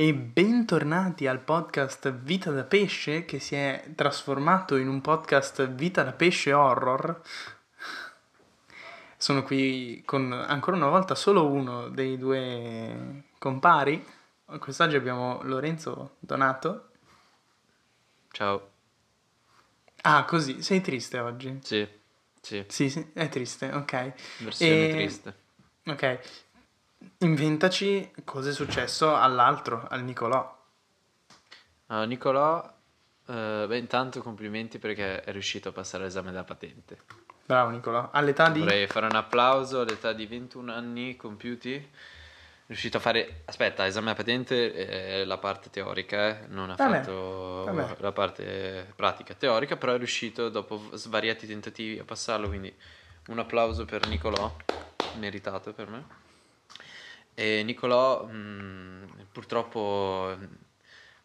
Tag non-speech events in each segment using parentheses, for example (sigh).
e bentornati al podcast Vita da Pesce che si è trasformato in un podcast Vita da Pesce Horror. Sono qui con ancora una volta solo uno dei due compari. Quest'oggi abbiamo Lorenzo Donato. Ciao. Ah, così, sei triste oggi? Sì, sì. Sì, sì, è triste, ok. Versione E- triste. Ok, inventaci cosa è successo all'altro, al Nicolò. Allora, Nicolò, eh, beh, intanto complimenti perché è riuscito a passare l'esame della patente. Bravo Nicolò, all'età di... Vorrei fare un applauso all'età di 21 anni compiuti. È riuscito a fare, aspetta, esame della patente è la parte teorica, eh, non ha Vabbè, fatto vabbè. la parte pratica teorica, però è riuscito dopo svariati tentativi a passarlo, quindi un applauso per Nicolò, meritato per me. E Nicolò mh, purtroppo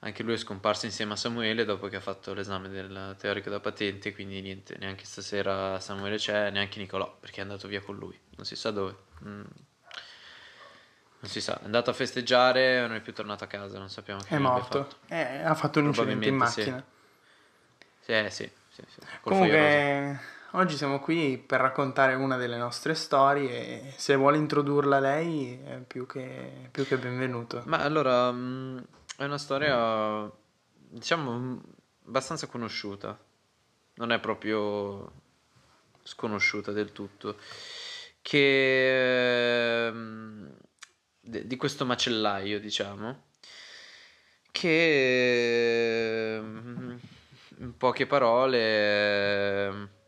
anche lui è scomparso insieme a Samuele dopo che ha fatto l'esame del teorico da patente, quindi niente, neanche stasera Samuele c'è, neanche Nicolò, perché è andato via con lui, non si sa dove. Mm. Non si sa, è andato a festeggiare, non è più tornato a casa, non sappiamo che È morto. fatto. Eh, ha fatto un incidente in sì. macchina. Sì, eh, sì, sì, sì, rosa. Comunque, oggi siamo qui per raccontare una delle nostre storie e se vuole introdurla lei è più che, più che benvenuto. Ma allora, mh, è una storia, diciamo, mh, abbastanza conosciuta. Non è proprio sconosciuta del tutto. Che de- di questo macellaio, diciamo, che in poche parole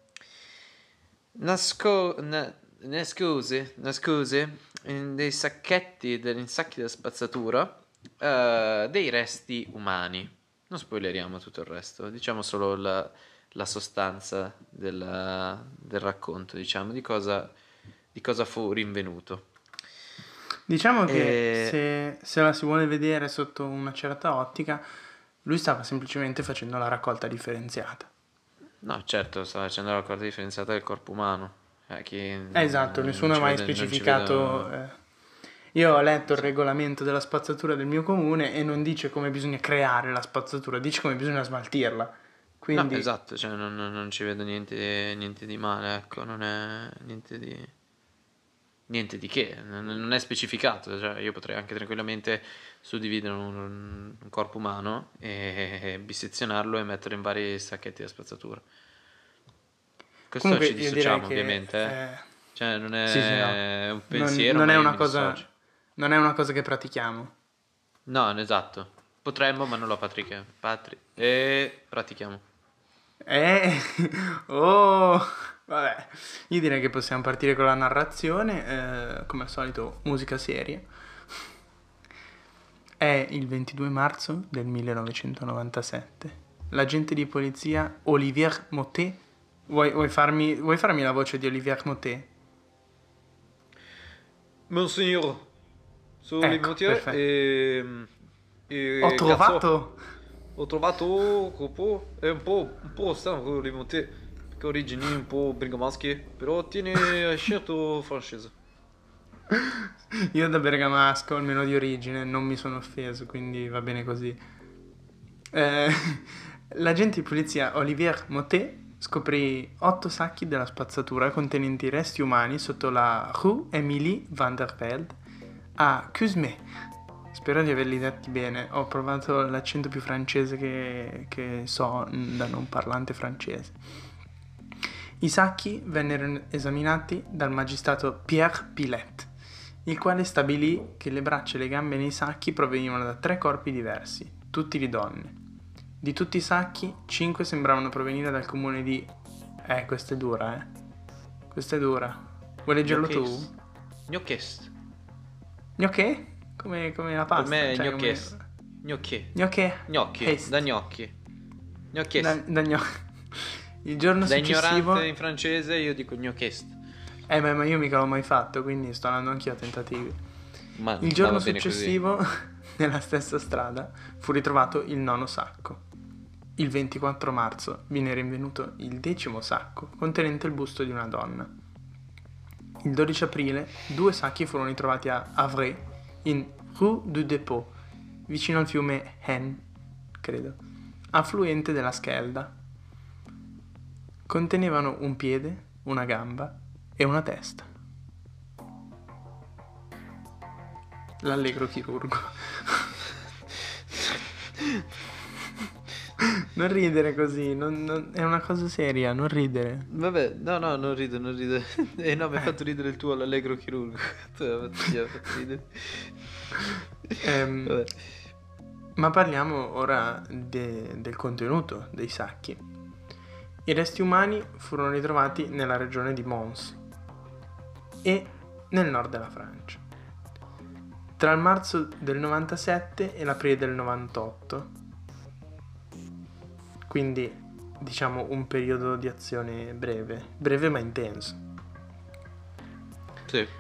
nasco- na- nascose, nascose in dei sacchetti, degli sacchi da spazzatura, eh, dei resti umani. Non spoileriamo tutto il resto, diciamo solo la, la sostanza del, del racconto, diciamo, di cosa, di cosa fu rinvenuto. Diciamo che E- se, se la si vuole vedere sotto una certa ottica, lui stava semplicemente facendo la raccolta differenziata. No, certo, stava facendo la raccolta differenziata del corpo umano. Eh, chi- esatto, non nessuno ha mai vede- specificato. eh. Io ho letto il regolamento della spazzatura del mio comune e non dice come bisogna creare la spazzatura, dice come bisogna smaltirla. Quindi, No, esatto, cioè non, non- non ci vedo niente, niente di male, ecco, non è niente di, niente di che, non, non è specificato, cioè io potrei anche tranquillamente suddividere un, un corpo umano e bissezionarlo e metterlo in vari sacchetti da spazzatura. Questo comunque ci dissociamo ovviamente, eh. eh, cioè non è sì, sì, no. un non, pensiero, non ma è una cosa, dissocio. non è una cosa che pratichiamo. No, esatto, potremmo ma non lo pratichiamo, patri- e pratichiamo. Eh, (laughs) oh, vabbè, io direi che possiamo partire con la narrazione, eh, come al solito musica seria. È il 22 marzo del 1997. L'agente di polizia Olivier Motet, vuoi, vuoi farmi, vuoi farmi la voce di Olivier Motet? Monsignor, sono Ecco, Limonier perfetto. e, e Ho cazzo, trovato... ho trovato corpo è un po' un po' strano Limonier (laughs) che origini un po' bergamasche però tiene scelto francese Io da bergamasco, almeno di origine, non mi sono offeso, quindi va bene così. Eh, (laughs) l'agente di polizia Olivier Motet scoprì otto sacchi della spazzatura contenenti resti umani sotto la Rue Émilie van der Velde a Cusmet. Spero di averli detti bene, ho provato l'accento più francese che, che so da non parlante francese. I sacchi vennero esaminati dal magistrato Pierre Pilet, il quale stabilì che le braccia e le gambe nei sacchi provenivano da tre corpi diversi, tutti di donne. Di tutti i sacchi, cinque sembravano provenire dal comune di... Eh, questa è dura, eh. Questa è dura. Vuoi leggerlo tu? gnocchest Gnocchi? Come, come la pasta? per me è cioè, come- gnocchest gnocchi Gnocchi? gnocchi Est. da gnocchi gnocchest Da, da gno- Il giorno da successivo... in francese io dico gnocchest Eh, ma ma io mica l'ho mai fatto, quindi sto andando anch'io a tentativi. ma Il giorno successivo, (laughs) nella stessa strada, fu ritrovato il nono sacco. Il 24 marzo viene rinvenuto il decimo sacco, contenente il busto di una donna. Il 12 aprile, due sacchi furono ritrovati a Havre, in Rue du Dépôt, vicino al fiume Hen, credo, affluente della Schelda. Contenevano un piede, una gamba e una testa. L'allegro chirurgo. non ridere così, non- non- è una cosa seria, non ridere. Vabbè, no, no, non rido, non rido. Eh no, mi hai fatto ridere il tuo all'allegro chirurgo. Tu mi hai fatto- mi hai fatto ridere. Ehm, Vabbè. Ma parliamo ora de- del contenuto dei sacchi. I resti umani furono ritrovati nella regione di Mons e nel nord della Francia. Tra il marzo del 97 e l'aprile del 98. Quindi diciamo un periodo di azione breve, breve ma intenso. Sì. (laughs)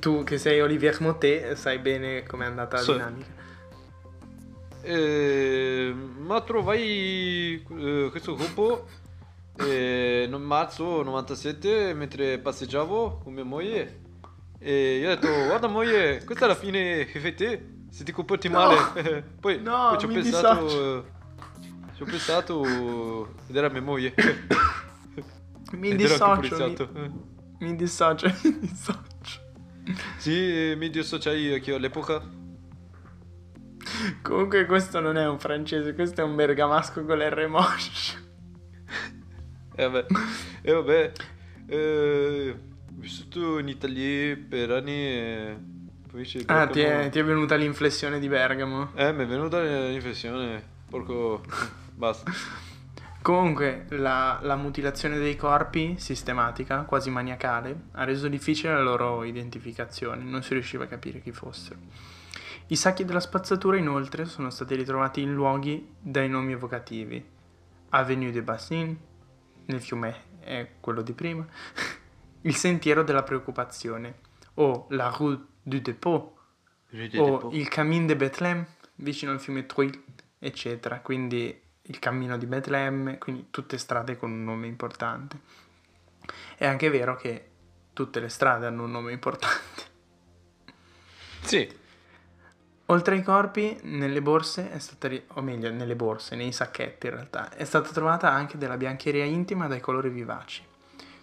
Tu che sei Olivier Motet sai bene com'è andata la Sì. dinamica. Eh, ma trovai eh, questo gruppo eh, nel marzo 97 mentre passeggiavo con mia moglie e io ho detto guarda moglie questa è la fine che fai te se ti comporti No! male (laughs) poi, No, poi ci ho pensato dissocio. eh, ci ho pensato ed era mia moglie Mi anche dissocio, mi, mi dissocio, (laughs) mi dissocio. sì mi dissociai anch'io all'epoca Comunque questo non è un francese, questo è un bergamasco con l'R mosh. E vabbè, e vabbè eh, ho vissuto in Italia per anni e poi c'è Ah, ti è, ti è venuta l'inflessione di Bergamo. Eh, mi è venuta l'infezione, porco... (laughs) Basta. Comunque, la, la mutilazione dei corpi, sistematica, quasi maniacale, ha reso difficile la loro identificazione, non si riusciva a capire chi fossero. I sacchi della spazzatura, inoltre, sono stati ritrovati in luoghi dai nomi evocativi. Avenue des Bassines, nel fiume è quello di prima, (laughs) il sentiero della preoccupazione, o la Rue du Dépôt, o il Camin de Bethlehem, vicino al fiume Truil, eccetera. Quindi il cammino di Betlemme, quindi tutte strade con un nome importante. È anche vero che tutte le strade hanno un nome importante. Sì. Oltre ai corpi, nelle borse è stata, o meglio, nelle borse, nei sacchetti in realtà, è stata trovata anche della biancheria intima dai colori vivaci.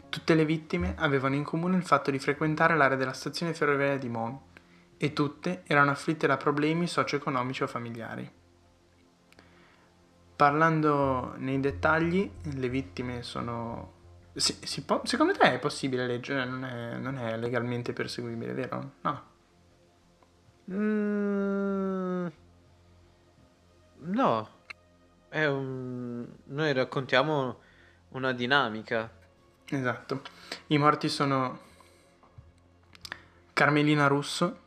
Tutte le vittime avevano in comune il fatto di frequentare l'area della stazione ferroviaria di Mons e tutte erano afflitte da problemi socio-economici o familiari. Parlando nei dettagli, le vittime sono... si- si può- secondo te è possibile leggere? Non è, non è legalmente perseguibile, vero? No. Mm, no. È un... Noi raccontiamo una dinamica. Esatto. I morti sono Carmelina Russo,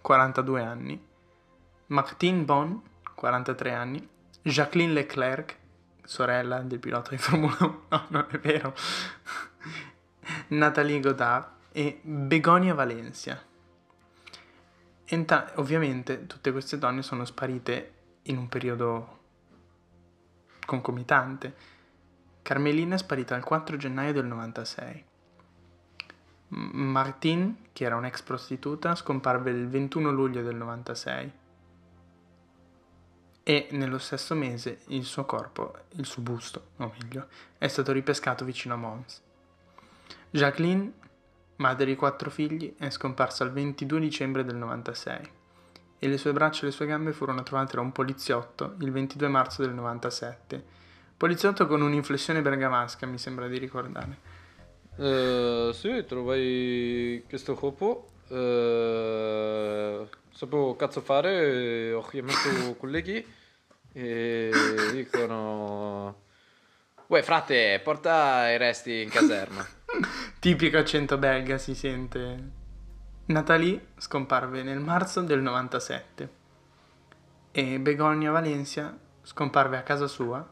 42 anni, Martine Bon, 43 anni, Jacqueline Leclerc, sorella del pilota di Formula 1, (laughs) no, non è vero, (laughs) Nathalie Godard e Begonia Valencia. Enta- ovviamente tutte queste donne sono sparite in un periodo concomitante. Carmelina è sparita il 4 gennaio del 96. M- Martine, che era un'ex prostituta, scomparve il 21 luglio del 96. E nello stesso mese il suo corpo, il suo busto, o meglio, è stato ripescato vicino a Mons. Jacqueline, madre di quattro figli, è scomparsa il 22 dicembre del 96 e le sue braccia e le sue gambe furono trovate da un poliziotto il 22 marzo del 97. Poliziotto con un'inflessione bergamasca, mi sembra di ricordare. Eh, sì, trovai questo gruppo. Eh, sapevo cazzo fare, ho chiamato colleghi e dicono... Uè frate, porta i resti in caserma. Tipico accento belga si sente. Nathalie scomparve nel marzo del 97 e Begonia Valencia scomparve a casa sua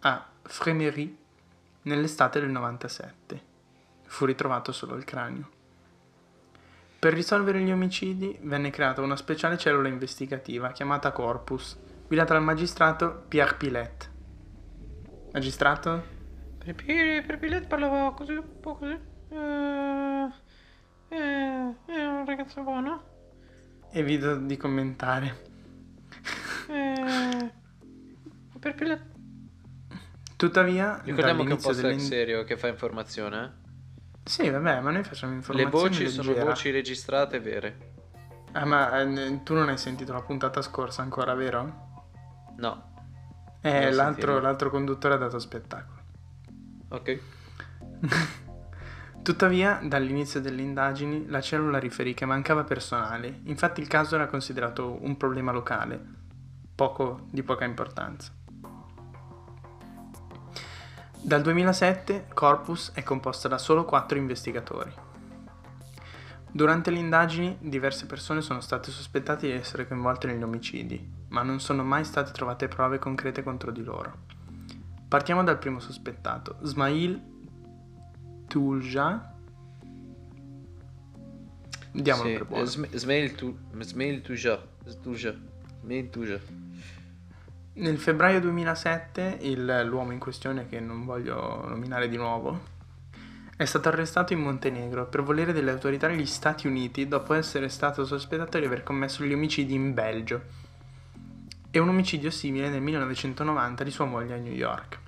a Fréméry nell'estate del 97. Fu ritrovato solo il cranio. Per risolvere gli omicidi venne creata una speciale cellula investigativa chiamata Corpus, guidata dal magistrato Pierre Pilet. Magistrato? Per, per Pillet parlava così, un po' così. Eh, eh, è un ragazzo buono. Evito di commentare. Eh, per pila- Tuttavia, Ricordiamo che è un podcast delle... serio che fa informazione. eh. Sì, vabbè, ma noi facciamo Le informazioni voci sono leggera. voci registrate vere. Ah, ma eh, tu non hai sentito la puntata scorsa ancora, vero? No. Eh, l'altro, l'altro conduttore ha dato spettacolo. Ok. (laughs) Tuttavia, dall'inizio delle indagini, la cellula riferì che mancava personale, infatti il caso era considerato un problema locale, poco di poca importanza. Dal 2007 Corpus è composta da solo quattro investigatori. Durante le indagini diverse persone sono state sospettate di essere coinvolte negli omicidi, ma non sono mai state trovate prove concrete contro di loro. Partiamo dal primo sospettato, Smail Tulja. Diamolo Sì, per buono. Sm- Smail tu- Smail Tuja. Nel febbraio 2007 il- l'uomo in questione, che non voglio nominare di nuovo, è stato arrestato in Montenegro per volere delle autorità degli Stati Uniti dopo essere stato sospettato di aver commesso gli omicidi in Belgio e un omicidio simile nel 1990 di sua moglie a New York.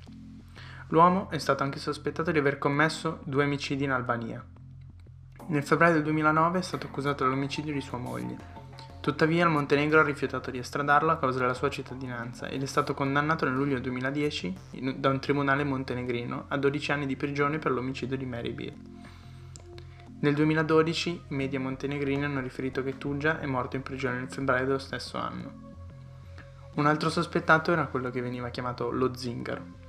L'uomo è stato anche sospettato di aver commesso due omicidi in Albania. Nel febbraio del 2009 è stato accusato dell'omicidio di sua moglie. Tuttavia il Montenegro ha rifiutato di estradarlo a causa della sua cittadinanza ed è stato condannato nel luglio 2010 in- da un tribunale montenegrino a 12 anni di prigione per l'omicidio di Mary Beale. Nel 2012 i media montenegrini hanno riferito che Tugia è morto in prigione nel febbraio dello stesso anno. Un altro sospettato era quello che veniva chiamato lo zingaro.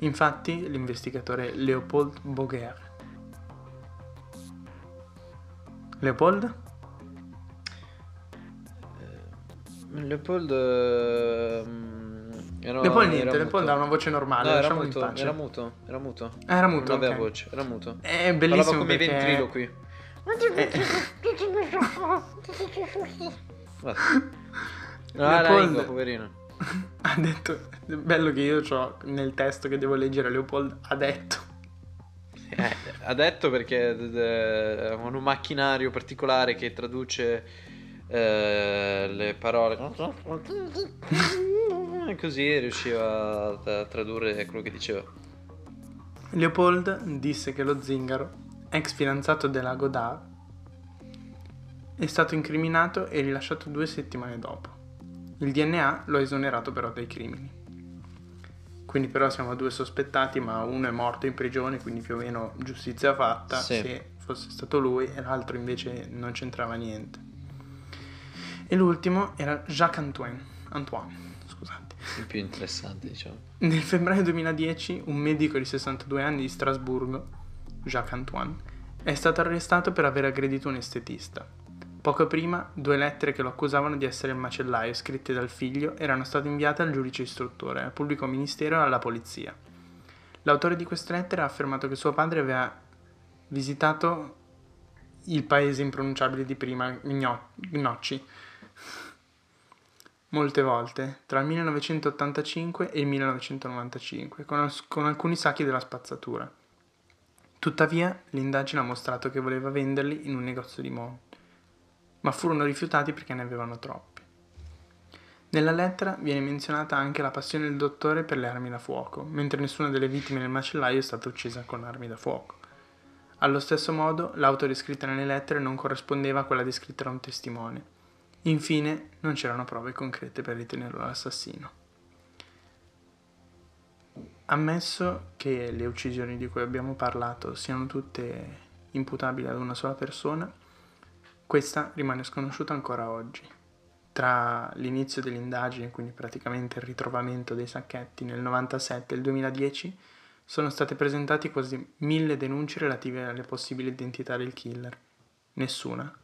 Infatti l'investigatore Leopold Boguer. Leopold? Leopold. ehm, era- Leopold era niente, muto. Leopold ha una voce normale, No, era muto, era muto, era muto. Ah, era muto, Non aveva ok. voce, era muto. È Parlava bellissimo come i perché... ventriloqui. Guarda. (laughs) (laughs) No, Leopold- lingua, poverino. Ha detto... È bello che io ho nel testo che devo leggere, Leopold ha detto. Eh, ha detto perché con un macchinario particolare che traduce eh, le parole e così riusciva a a tradurre quello che diceva. Leopold disse che lo zingaro, ex fidanzato della Godard, è stato incriminato e rilasciato due settimane dopo. Il DNA lo ha esonerato però dai crimini. Quindi però siamo a due sospettati, ma uno è morto in prigione, quindi più o meno giustizia fatta Sì. se fosse stato lui e l'altro invece non c'entrava niente. E l'ultimo era Jacques Antoine. Antoine, scusate. Il più interessante, diciamo. Nel febbraio 2010 un medico di 62 anni di Strasburgo, Jacques Antoine, è stato arrestato per aver aggredito un estetista. Poco prima, due lettere che lo accusavano di essere il macellaio, scritte dal figlio, erano state inviate al giudice istruttore, al pubblico ministero e alla polizia. L'autore di queste lettere ha affermato che suo padre aveva visitato il paese impronunciabile di prima, Gno- Gnocchi, molte volte, tra il 1985 e il 1995, con, con alcuni sacchi della spazzatura. Tuttavia, l'indagine ha mostrato che voleva venderli in un negozio di moda, ma furono rifiutati perché ne avevano troppi. Nella lettera viene menzionata anche la passione del dottore per le armi da fuoco, mentre nessuna delle vittime del macellaio è stata uccisa con armi da fuoco. Allo stesso modo, l'auto descritta nelle lettere non corrispondeva a quella descritta da un testimone. Infine, non c'erano prove concrete per ritenerlo l'assassino. Ammesso che le uccisioni di cui abbiamo parlato siano tutte imputabili ad una sola persona, questa rimane sconosciuta ancora oggi. Tra l'inizio delle indagini, quindi praticamente il ritrovamento dei sacchetti nel 97 e il 2010, sono state presentate quasi mille denunce relative alle possibili identità del killer. Nessuna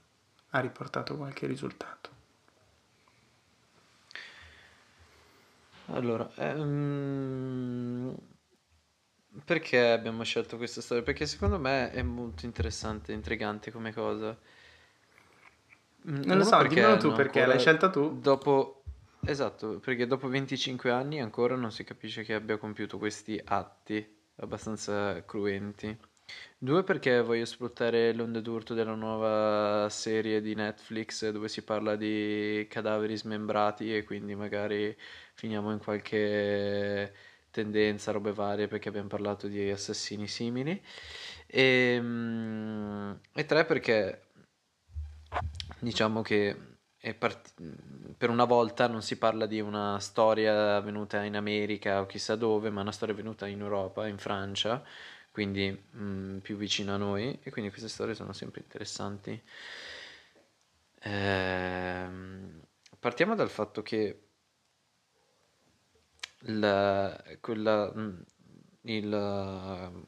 ha riportato qualche risultato. Allora, ehm, perché abbiamo scelto questa storia? Perché secondo me è molto interessante, intrigante come cosa. Mm, Non lo so, perché dimmelo tu perché l'hai scelta tu. Dopo, esatto, perché dopo 25 anni ancora non si capisce che abbia compiuto questi atti abbastanza cruenti. Due perché voglio sfruttare l'onda d'urto della nuova serie di Netflix dove si parla di cadaveri smembrati e quindi magari finiamo in qualche tendenza, robe varie perché abbiamo parlato di assassini simili. E, mm, e tre perché diciamo che part- per una volta non si parla di una storia avvenuta in America o chissà dove, ma una storia avvenuta in Europa, in Francia, quindi mh, mm, più vicino a noi e quindi queste storie sono sempre interessanti. Ehm, partiamo dal fatto che la, quella, mm, il,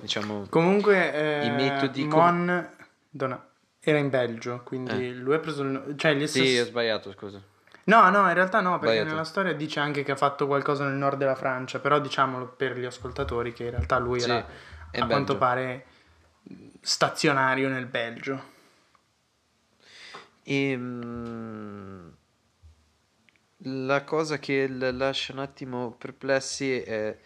diciamo, Comunque, eh, i metodi... Mon Dona, era in Belgio, quindi Eh. lui ha preso il... Cioè, gli Sì, ho sbagliato, scusa. No, no, in realtà no, perché Sbagliato. nella storia dice anche che ha fatto qualcosa nel nord della Francia, però diciamolo per gli ascoltatori che in realtà lui Sì, era, a quanto Belgio. pare, stazionario nel Belgio. E mm, la cosa che lascia un attimo perplessi è,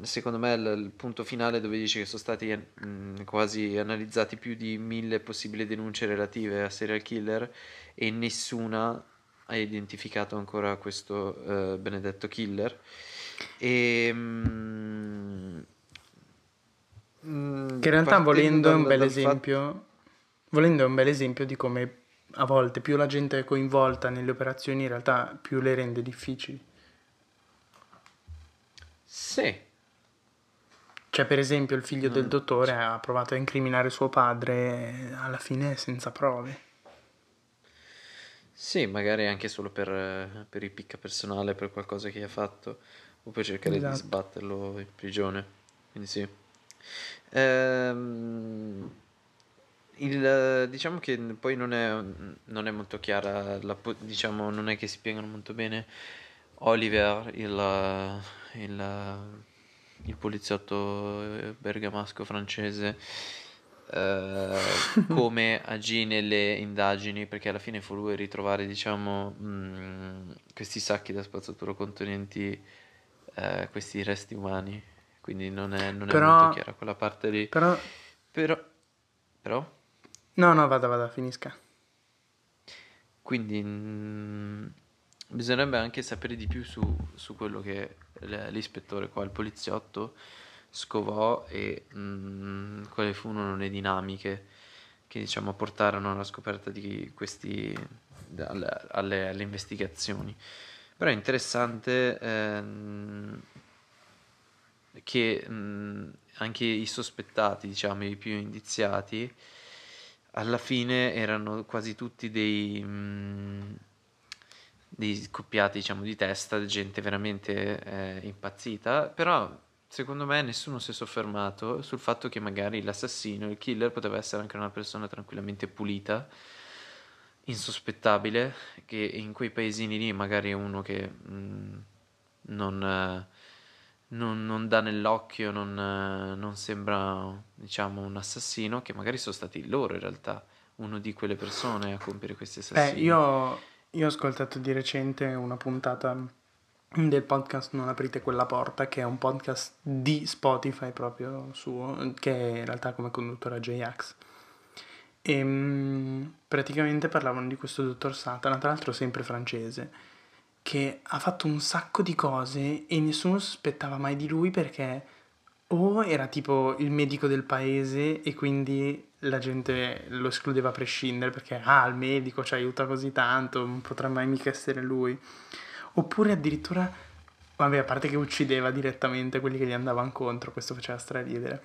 secondo me, il, il punto finale dove dice che sono stati mm, quasi analizzati più di mille possibili denunce relative a serial killer e nessuna ha identificato ancora questo eh, benedetto killer. E, mm, mm, Che in realtà volendo è un bel dal fatto- esempio, volendo è un bel esempio di come a volte più la gente è coinvolta nelle operazioni, in realtà più le rende difficili. Sì, Cioè, per esempio, il figlio del Mm, dottore ha provato a incriminare suo padre, eh, alla fine senza prove. Sì, magari anche solo per, eh, per il picca personale, per qualcosa che ha fatto, o per cercare di Esatto. sbatterlo in prigione. Quindi sì. Ehm, il- diciamo che poi non è, non è molto chiara, la diciamo, non è che si spiegano molto bene Oliver, il, il, il poliziotto eh, bergamasco francese, eh, (laughs) come agì nelle indagini, perché alla fine fu lui a ritrovare, diciamo, mh, questi sacchi da spazzatura contenenti eh, questi resti umani. Quindi non è, non è Però- molto chiara quella parte lì. Però, Però, però, no, no, vada, vada, finisca. quindi mm, bisognerebbe anche sapere di più su, su quello che l'ispettore qua, il poliziotto, scovò e mm, quali furono le dinamiche che diciamo portarono alla scoperta di questi alle, alle- alle investigazioni. Però è interessante ehm, che mm, anche i sospettati, diciamo, i più indiziati, alla fine erano quasi tutti dei, mm, dei scoppiati, diciamo, di testa, gente veramente eh, impazzita, però secondo me nessuno si è soffermato sul fatto che magari l'assassino, il killer, poteva essere anche una persona tranquillamente pulita, insospettabile, che in quei paesini lì magari è uno che mm, non, eh, non- non dà nell'occhio, non, eh, non sembra, diciamo, un assassino, che magari sono stati loro in realtà, uno di quelle persone a compiere questi Beh, assassini. io, io ho ascoltato di recente una puntata del podcast Non aprite quella porta, che è un podcast di Spotify proprio suo, che in realtà come conduttore J-Ax. E mm, praticamente parlavano di questo dottor Satana, tra l'altro sempre francese, che ha fatto un sacco di cose e nessuno sospettava mai di lui perché o era tipo il medico del paese e quindi la gente lo escludeva a prescindere perché ah, il medico ci aiuta così tanto, non potrà mai mica essere lui. Oppure addirittura, vabbè, a parte che uccideva direttamente quelli che gli andavano contro, questo faceva straridere,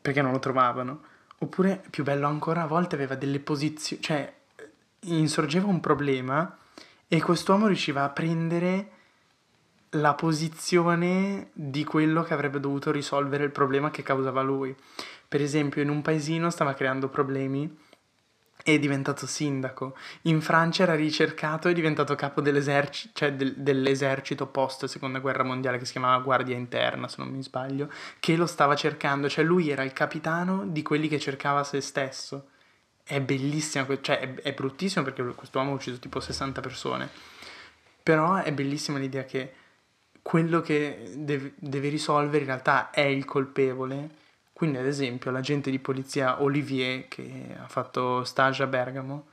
perché non lo trovavano. Oppure, più bello ancora, a volte aveva delle posizioni, cioè insorgeva un problema e quest'uomo riusciva a prendere la posizione di quello che avrebbe dovuto risolvere il problema che causava lui. Per esempio, in un paesino stava creando problemi e è diventato sindaco. In Francia era ricercato e è diventato capo dell'esercito, cioè del- dell'esercito post seconda guerra mondiale che si chiamava Guardia Interna, se non mi sbaglio, che lo stava cercando, cioè lui era il capitano di quelli che cercava se stesso. È bellissima, cioè è, è bruttissimo perché quest'uomo ha ucciso tipo 60 persone. Però è bellissima l'idea che quello che deve, deve risolvere in realtà è il colpevole, Quindi, ad esempio, l'agente di polizia Olivier, che ha fatto stage a Bergamo,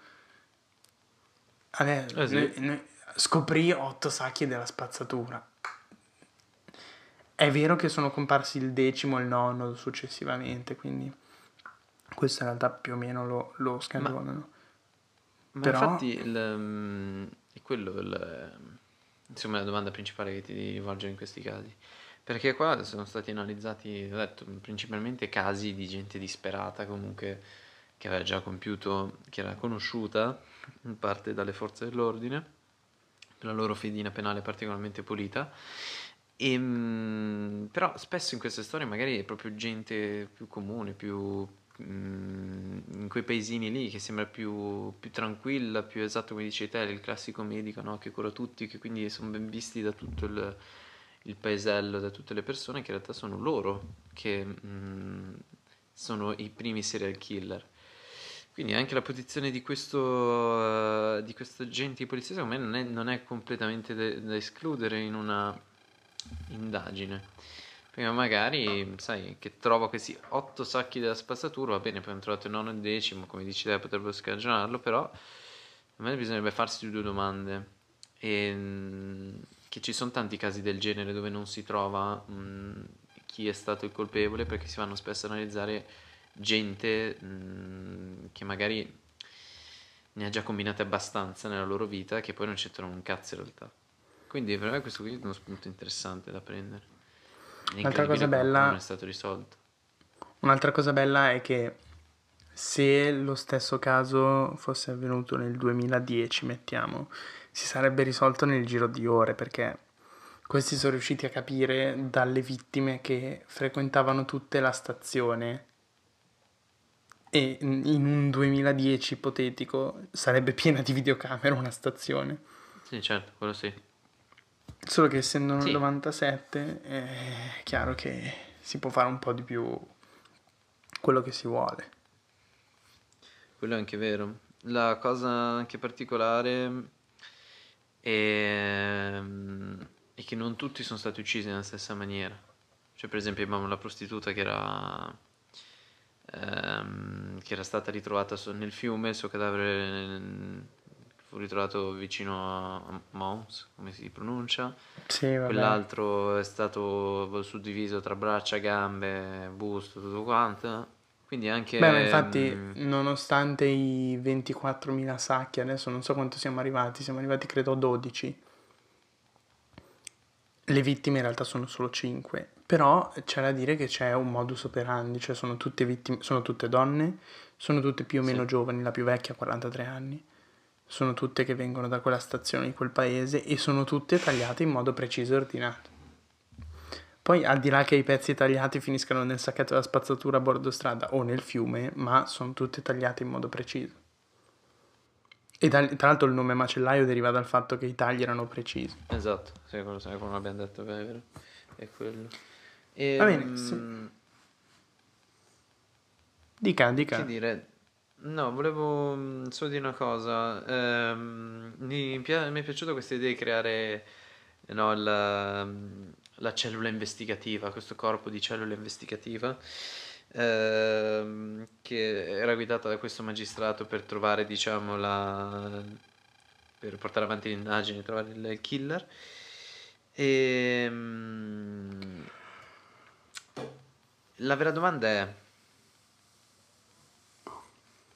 ave- Eh sì. ne- ne- scoprì otto sacchi della spazzatura. È vero che sono comparsi il decimo e il nono successivamente, quindi questo in realtà più o meno lo, lo scagionano. Ma Però- infatti il, mm, è quello il, insomma, la domanda principale che ti rivolgere in questi casi. Perché qua sono stati analizzati, detto, principalmente casi di gente disperata comunque che aveva già compiuto, che era conosciuta in parte dalle forze dell'ordine, per la loro fedina penale particolarmente pulita. E, mm, però spesso in queste storie magari è proprio gente più comune, più mm, in quei paesini lì che sembra più, più tranquilla, più esatto come dici te, il classico medico no? che cura tutti, che quindi sono ben visti da tutto il, il paesello, da tutte le persone, che in realtà sono loro che mm, sono i primi serial killer. Quindi anche la posizione di questo, eh, di questo agente di polizia secondo me non è, non è completamente da- da escludere in una indagine. Perché magari, sai, che trova questi otto sacchi della spazzatura, va bene, poi hanno trovato il nono e il decimo, come dici te, potrebbero scagionarlo, però a me bisognerebbe farsi due domande. E, mm, che ci sono tanti casi del genere dove non si trova mm, chi è stato il colpevole, perché si vanno spesso a analizzare gente mm, che magari ne ha già combinate abbastanza nella loro vita che poi non c'entrano un cazzo in realtà. Quindi per me questo qui è uno spunto interessante da prendere. È L'altra cosa bella- non è stato risolto. Un'altra cosa bella è che se lo stesso caso fosse avvenuto nel 2010, mettiamo, si sarebbe risolto nel giro di ore perché questi sono riusciti a capire dalle vittime che frequentavano tutte la stazione e in un 2010 ipotetico sarebbe piena di videocamere una stazione. Sì, certo, quello sì. Solo che essendo nel Sì. 97 è chiaro che si può fare un po' di più quello che si vuole. Quello è anche vero. La cosa anche particolare è, è che non tutti sono stati uccisi nella stessa maniera. Cioè, per esempio, abbiamo la prostituta che era, ehm, che era stata ritrovata nel fiume, il suo cadavere mm, fu ritrovato vicino a Mons, come si pronuncia. Sì. Quell'altro è stato suddiviso tra braccia, gambe, busto, tutto quanto. Quindi anche... Beh, ma infatti, mm, nonostante i 24.000 sacchi, adesso non so quanto siamo arrivati, siamo arrivati credo a 12. Le vittime in realtà sono solo 5, però c'è da dire che c'è un modus operandi, cioè sono tutte vittime, sono tutte donne, sono tutte più o meno Sì. giovani, la più vecchia ha 43 anni, sono tutte che vengono da quella stazione di quel paese e sono tutte tagliate in modo preciso e ordinato. Poi al di là che i pezzi tagliati finiscano nel sacchetto della spazzatura a bordo strada o nel fiume, ma sono tutte tagliate in modo preciso. E dal- tra l'altro il nome macellaio deriva dal fatto che i tagli erano precisi. Esatto, sì, quello, come abbiamo detto, è vero, è quello. E, Va bene, sì. Dica, dica. Che dire? No, volevo mm, solo dire una cosa. ehm, mi, mi è piaciuta questa idea di creare no, la, la cellula investigativa, questo corpo di cellula investigativa, ehm, che era guidata da questo magistrato per trovare, diciamo, la, per portare avanti le indagini, trovare il, il killer. E, mm, la vera domanda è.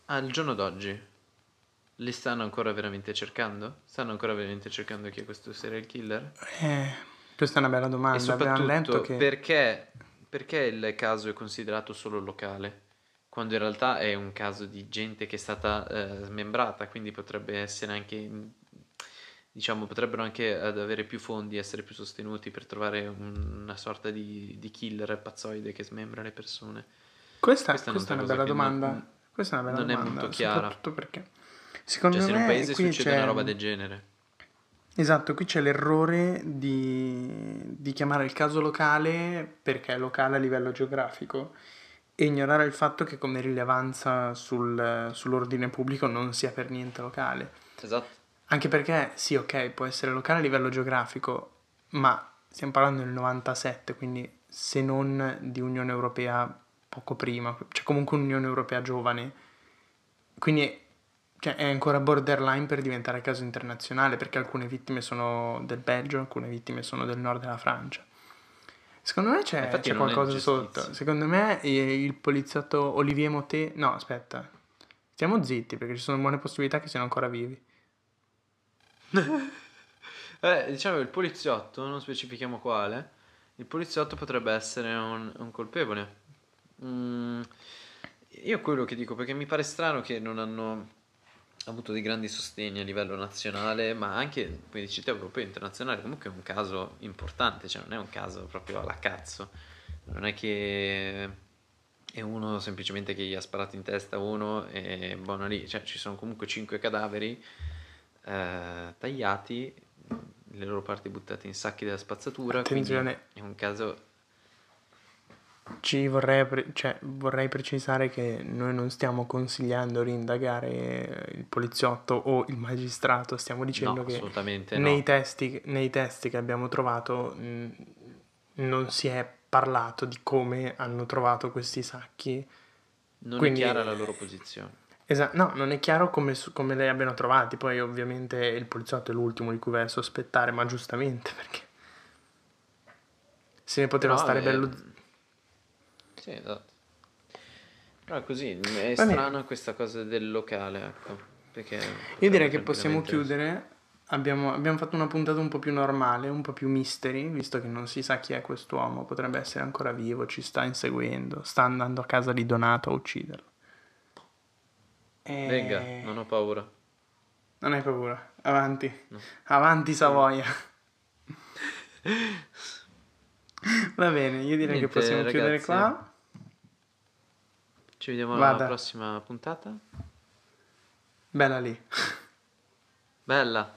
Al giorno d'oggi li stanno ancora veramente cercando? Stanno ancora veramente cercando chi è questo serial killer? Eh, questa è una bella E domanda. Letto soprattutto che... perché, perché il caso è considerato solo locale? Quando in realtà è un caso di gente che è stata eh, smembrata, quindi potrebbe essere anche, diciamo, potrebbero anche ad avere più fondi, essere più sostenuti per trovare un- una sorta di, di killer pazzoide che smembra le persone. Questa, Questa è questa è una bella domanda. non- questa è una bella non è domanda. molto chiara. Soprattutto perché... Secondo Cioè, se in me un paese succede una roba del genere. Esatto, qui c'è l'errore di, di chiamare il caso locale perché è locale a livello geografico e ignorare il fatto che come rilevanza sul- sull'ordine pubblico non sia per niente locale. Esatto. Anche perché, sì, ok, può essere locale a livello geografico, ma stiamo parlando del 97, quindi se non di Unione Europea poco prima, c'è comunque un'Unione Europea giovane, quindi cioè, è ancora borderline per diventare caso internazionale perché alcune vittime sono del Belgio, alcune vittime sono del nord della Francia. Secondo me c'è, c'è qualcosa sotto. Secondo me il poliziotto Olivier Motet... No, aspetta. Stiamo zitti perché ci sono buone possibilità che siano ancora vivi. (laughs) Eh, diciamo il poliziotto, non specifichiamo quale, il poliziotto potrebbe essere un, un colpevole. Mm, io quello che dico, perché mi pare strano che non hanno avuto dei grandi sostegni a livello nazionale, ma anche, come dici te, europeo e internazionale, comunque è un caso importante, cioè non è un caso proprio alla cazzo, non è che è uno semplicemente che gli ha sparato in testa uno e buono lì, cioè ci sono comunque cinque cadaveri eh, tagliati, le loro parti buttate in sacchi della spazzatura, quindi Attenzione. è un caso... Ci vorrei, pre- cioè, vorrei precisare che noi non stiamo consigliando di indagare il poliziotto o il magistrato, stiamo dicendo No, che nei, no. testi, nei testi che abbiamo trovato mh, non si è parlato di come hanno trovato questi sacchi. Non quindi- è chiara la loro posizione. Esatto, no, non è chiaro come, come li abbiano trovati, poi ovviamente il poliziotto è l'ultimo di cui vai a sospettare, ma giustamente (laughs) perché se ne poteva Però stare è- bello... Sì, esatto. Però è così, è Va bene. strano questa cosa del locale, ecco. Perché Io direi che possiamo chiudere. Abbiamo, abbiamo fatto una puntata un po' più normale, un po' più mystery, visto che non si sa chi è quest'uomo, potrebbe essere ancora vivo, ci sta inseguendo, sta andando a casa di Donato a ucciderlo. E- Venga, non ho paura. Non hai paura, avanti, No. avanti Savoia. (laughs) Va bene, io direi che Niente, possiamo chiudere ragazzi. qua. Ci vediamo Vada. alla prossima puntata. Bella lì. Bella.